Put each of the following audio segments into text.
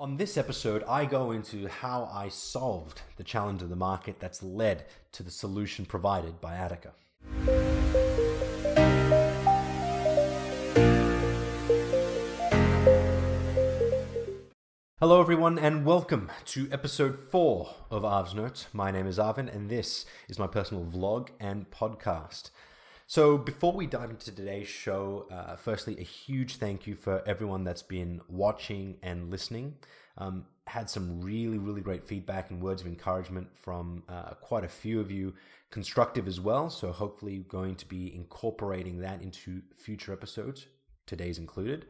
On this episode, I go into how I solved the challenge of the market that's led to the solution provided by Attica. Hello, everyone, and welcome to episode four of Arv's Notes. My name is Arvind, and this is my personal vlog and podcast. So, before we dive into today's show, uh, firstly, a huge thank you for everyone that's been watching and listening. Um, had some really, really great feedback and words of encouragement from uh, quite a few of you, constructive as well. So, hopefully, going to be incorporating that into future episodes, today's included.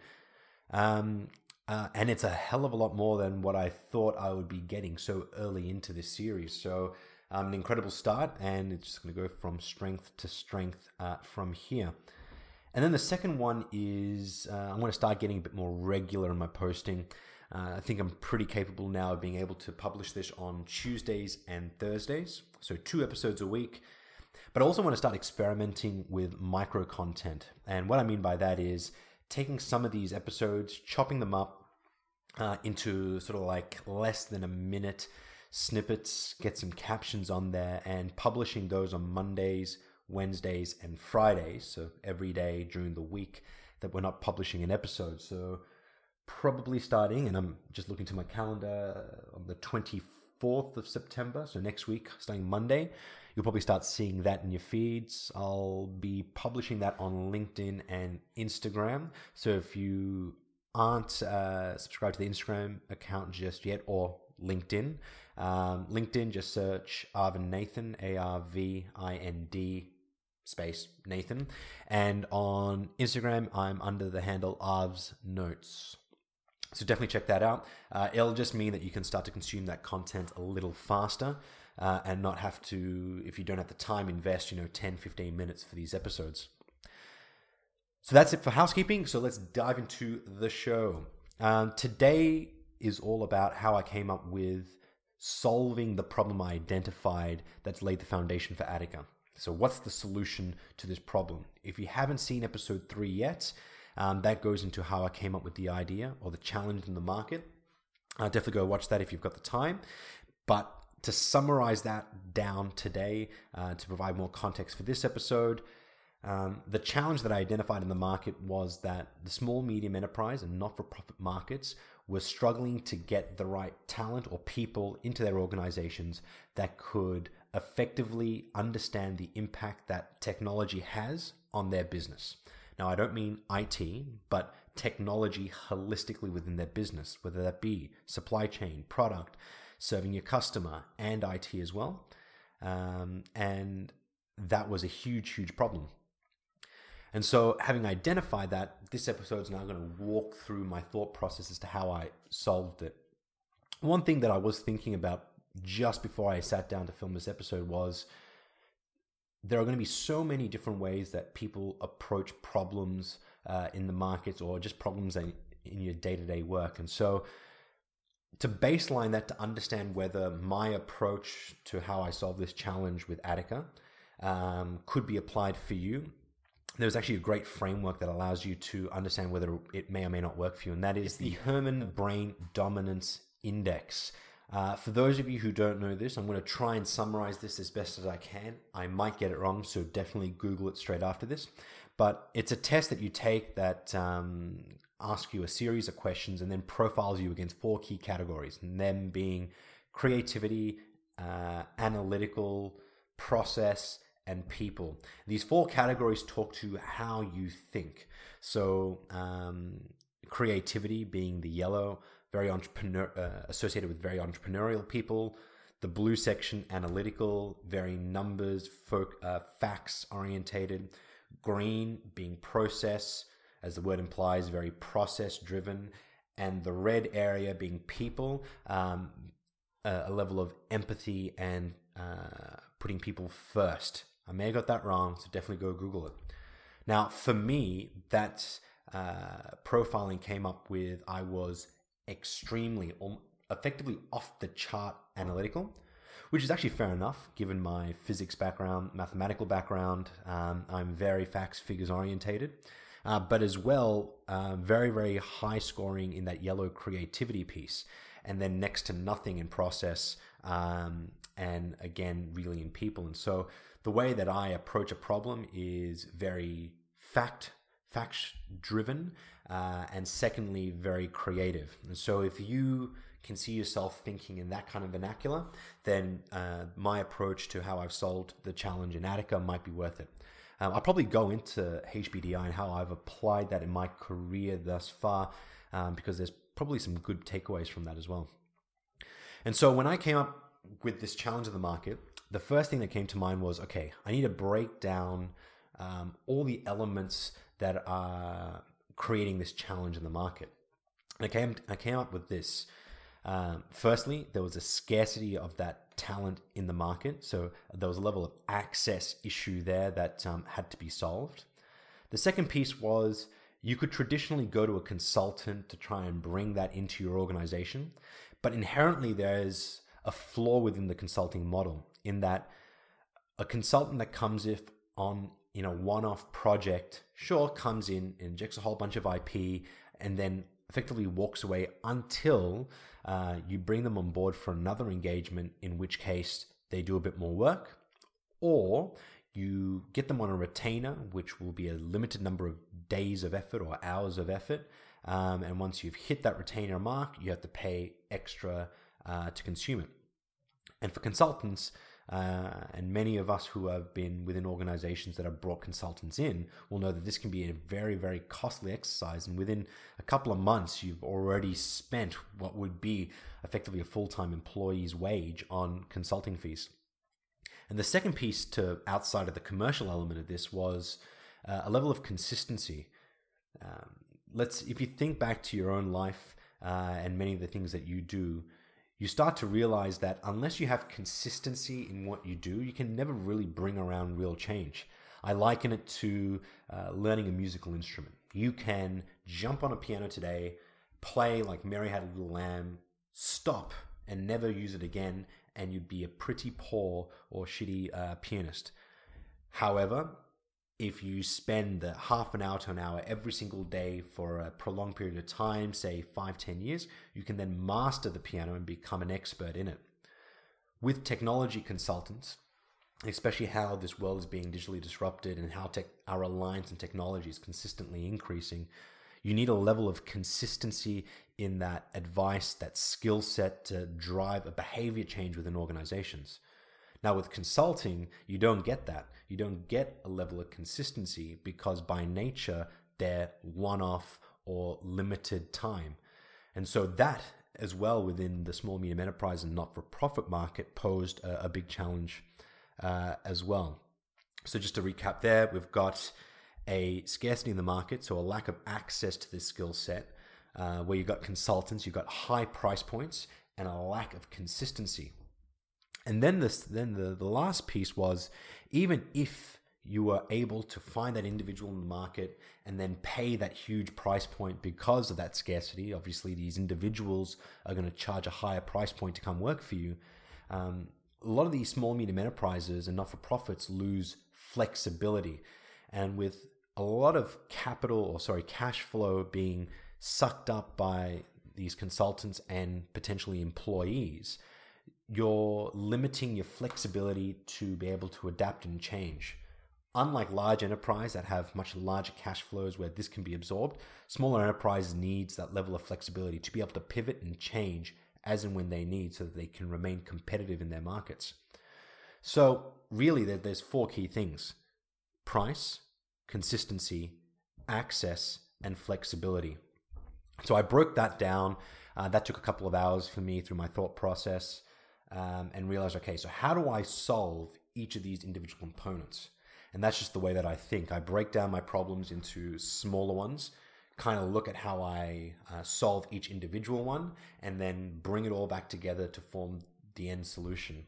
Um, uh, and it's a hell of a lot more than what I thought I would be getting so early into this series. So, um, an incredible start, and it's just going to go from strength to strength uh, from here. And then the second one is uh, I'm going to start getting a bit more regular in my posting. Uh, I think I'm pretty capable now of being able to publish this on Tuesdays and Thursdays, so two episodes a week. But I also want to start experimenting with micro content. And what I mean by that is taking some of these episodes, chopping them up uh, into sort of like less than a minute snippets, get some captions on there, and publishing those on Mondays, Wednesdays, and Fridays. So every day during the week that we're not publishing an episode. So probably starting, and I'm just looking to my calendar on the 24th of September. So next week, starting Monday, you'll probably start seeing that in your feeds. I'll be publishing that on LinkedIn and Instagram. So if you aren't uh, subscribed to the Instagram account just yet or LinkedIn, um, LinkedIn, just search Arvind Nathan, A R V I N D space Nathan. And on Instagram, I'm under the handle Arv's Notes. So definitely check that out. Uh, it'll just mean that you can start to consume that content a little faster uh, and not have to, if you don't have the time, invest, you know, 10, 15 minutes for these episodes. So that's it for housekeeping. So let's dive into the show. Um, today is all about how I came up with solving the problem I identified that's laid the foundation for Attica. So, what's the solution to this problem? If you haven't seen episode three yet, um, that goes into how I came up with the idea or the challenge in the market. Uh, definitely go watch that if you've got the time. But to summarize that down today, uh, to provide more context for this episode, um, the challenge that I identified in the market was that the small, medium enterprise and not for profit markets were struggling to get the right talent or people into their organizations that could effectively understand the impact that technology has on their business. Now, I don't mean IT, but technology holistically within their business, whether that be supply chain, product, serving your customer, and IT as well. Um, and that was a huge, huge problem and so, having identified that, this episode is now going to walk through my thought process as to how I solved it. One thing that I was thinking about just before I sat down to film this episode was there are going to be so many different ways that people approach problems uh, in the markets or just problems in your day to day work. And so, to baseline that, to understand whether my approach to how I solve this challenge with Attica um, could be applied for you there's actually a great framework that allows you to understand whether it may or may not work for you, and that is the Herrmann Brain Dominance Index. Uh, for those of you who don't know this, I'm going to try and summarize this as best as I can. I might get it wrong, so definitely Google it straight after this. But it's a test that you take that um, asks you a series of questions and then profiles you against four key categories, and them being creativity, uh, analytical, process, and people. These four categories talk to how you think. So, um, creativity being the yellow, very entrepreneur uh, associated with very entrepreneurial people. The blue section, analytical, very numbers, folk, uh, facts orientated. Green being process, as the word implies, very process driven. And the red area being people, um, a, a, level of empathy and uh, putting people first I may have got that wrong, so definitely go Google it. Now, for me, that uh, profiling came up with I was extremely, um, effectively off the chart analytical, which is actually fair enough given my physics background, mathematical background. Um, I'm very facts, figures orientated. uh, but as well, uh, very, very high scoring in that yellow creativity piece, and then next to nothing in process, um, and again, really in people. And so the way that I approach a problem is very fact fact driven, uh, and secondly, very creative. And so if you can see yourself thinking in that kind of vernacular, then uh, my approach to how I've solved the challenge in Attica might be worth it. Um, I'll probably go into HBDI and how I've applied that in my career thus far, um, because there's probably some good takeaways from that as well. And so when I came up with this challenge of the market, the first thing that came to mind was okay, I need to break down um, all the elements that are creating this challenge in the market. And I came, I came up with this. Um, firstly, there was a scarcity of that talent in the market. So there was a level of access issue there that um, had to be solved. The second piece was you could traditionally go to a consultant to try and bring that into your organization, but inherently there's a flaw within the consulting model in that a consultant that comes if on in a one-off project sure comes in injects a whole bunch of ip and then effectively walks away until uh, you bring them on board for another engagement in which case they do a bit more work or you get them on a retainer which will be a limited number of days of effort or hours of effort um, and once you've hit that retainer mark you have to pay extra uh, to consume it. And for consultants, uh, and many of us who have been within organizations that have brought consultants in will know that this can be a very, very costly exercise. And within a couple of months, you've already spent what would be effectively a full time employee's wage on consulting fees. And the second piece to outside of the commercial element of this was uh, a level of consistency. Um, let's, if you think back to your own life uh, and many of the things that you do, you start to realize that unless you have consistency in what you do, you can never really bring around real change. I liken it to uh, learning a musical instrument. You can jump on a piano today, play like Mary Had a Little Lamb, stop and never use it again, and you'd be a pretty poor or shitty uh, pianist. However, if you spend the half an hour to an hour every single day for a prolonged period of time, say five, ten years, you can then master the piano and become an expert in it. With technology consultants, especially how this world is being digitally disrupted and how tech, our reliance on technology is consistently increasing, you need a level of consistency in that advice, that skill set to drive a behavior change within organizations. Now, with consulting, you don't get that. You don't get a level of consistency because by nature, they're one off or limited time. And so that, as well, within the small, medium enterprise and not for profit market, posed a, a big challenge uh, as well. So, just to recap there, we've got a scarcity in the market, so a lack of access to this skill set, uh, where you've got consultants, you've got high price points, and a lack of consistency and then this then the, the last piece was even if you were able to find that individual in the market and then pay that huge price point because of that scarcity obviously these individuals are going to charge a higher price point to come work for you. Um, a lot of these small medium enterprises and not-for-profits lose flexibility. And with a lot of capital or sorry cash flow being sucked up by these consultants and potentially employees you're limiting your flexibility to be able to adapt and change. Unlike large enterprise that have much larger cash flows where this can be absorbed, smaller enterprise needs that level of flexibility to be able to pivot and change as and when they need so that they can remain competitive in their markets. So really there's four key things. Price, consistency, access, and flexibility. So I broke that down. Uh, that took a couple of hours for me through my thought process um, and realize, okay, so how do I solve each of these individual components? And that's just the way that I think. I break down my problems into smaller ones, kind of look at how I uh, solve each individual one, and then bring it all back together to form the end solution.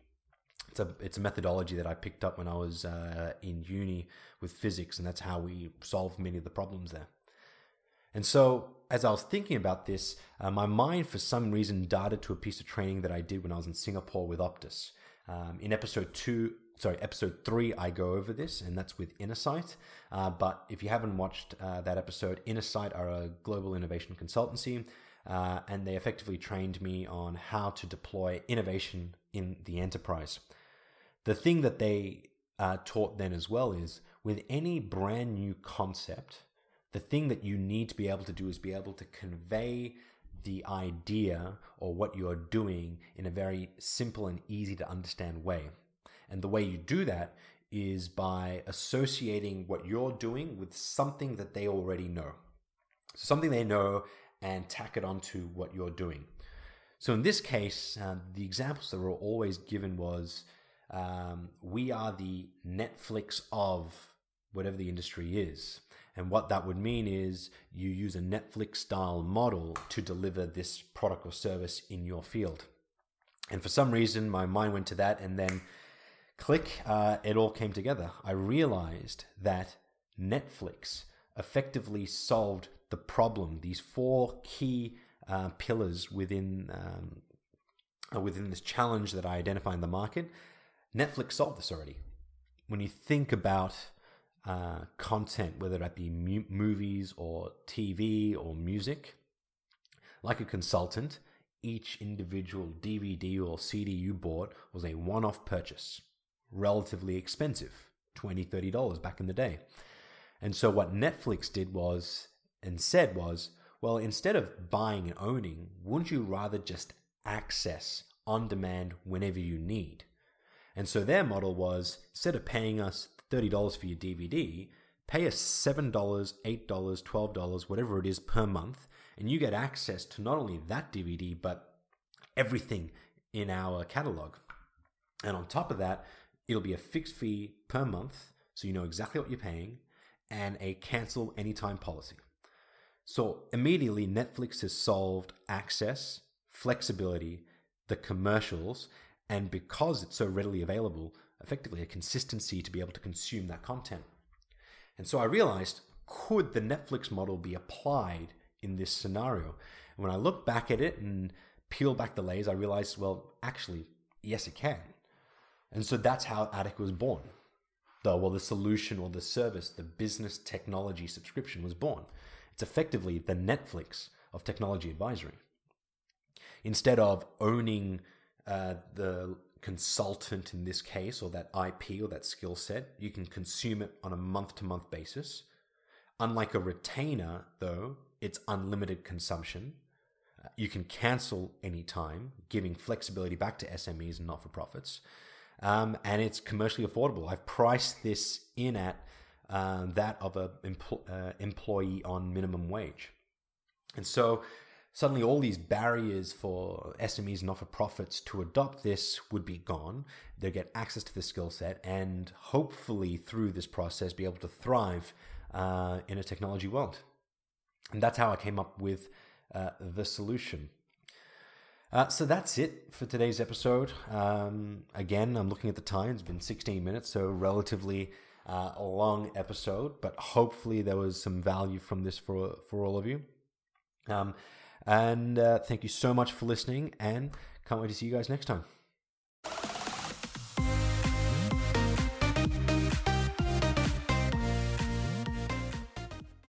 It's a it's a methodology that I picked up when I was uh, in uni with physics, and that's how we solve many of the problems there. And so, as I was thinking about this, uh, my mind for some reason darted to a piece of training that I did when I was in Singapore with Optus. Um, in episode two, sorry, episode three, I go over this, and that's with Innosight. Uh, but if you haven't watched uh, that episode, Innosight are a global innovation consultancy, uh, and they effectively trained me on how to deploy innovation in the enterprise. The thing that they uh, taught then as well is with any brand new concept, the thing that you need to be able to do is be able to convey the idea or what you're doing in a very simple and easy to understand way. And the way you do that is by associating what you're doing with something that they already know. So something they know and tack it onto what you're doing. So in this case, uh, the examples that were always given was um, we are the Netflix of whatever the industry is. And what that would mean is you use a Netflix style model to deliver this product or service in your field. And for some reason, my mind went to that, and then click, uh, it all came together. I realized that Netflix effectively solved the problem, these four key uh, pillars within. Um, uh, within this challenge that I identify in the market, Netflix solved this already. When you think about uh, content, whether that be mu- movies or TV or music. Like a consultant, each individual DVD or CD you bought was a one off purchase, relatively expensive $20, $30 back in the day. And so, what Netflix did was and said was, well, instead of buying and owning, wouldn't you rather just access on demand whenever you need? And so their model was instead of paying us $30 for your DVD, pay us $7, $8, $12, whatever it is per month, and you get access to not only that DVD, but everything in our catalog. And on top of that, it'll be a fixed fee per month, so you know exactly what you're paying, and a cancel anytime policy. So immediately, Netflix has solved access, flexibility, the commercials, and because it's so readily available, effectively a consistency to be able to consume that content. And so I realized could the Netflix model be applied in this scenario? And when I look back at it and peel back the layers, I realized, well, actually, yes, it can. And so that's how Attica was born. The, well, the solution or the service, the business technology subscription was born. It's effectively the Netflix of technology advisory. Instead of owning uh, the consultant in this case, or that IP or that skill set. You can consume it on a month to month basis. Unlike a retainer, though, it's unlimited consumption. You can cancel anytime, giving flexibility back to SMEs and not for profits. Um, and it's commercially affordable. I've priced this in at um, that of an empl- uh, employee on minimum wage. And so suddenly all these barriers for SMEs and not for profits to adopt this would be gone. They get access to the skill set and hopefully through this process be able to thrive uh, in a technology world. And that's how I came up with uh, the solution. Uh, so that's it for today's episode. Um, again, I'm looking at the time, it's been 16 minutes, so relatively uh, a long episode, but hopefully there was some value from this for, for all of you. Um, and uh, thank you so much for listening, and can't wait to see you guys next time.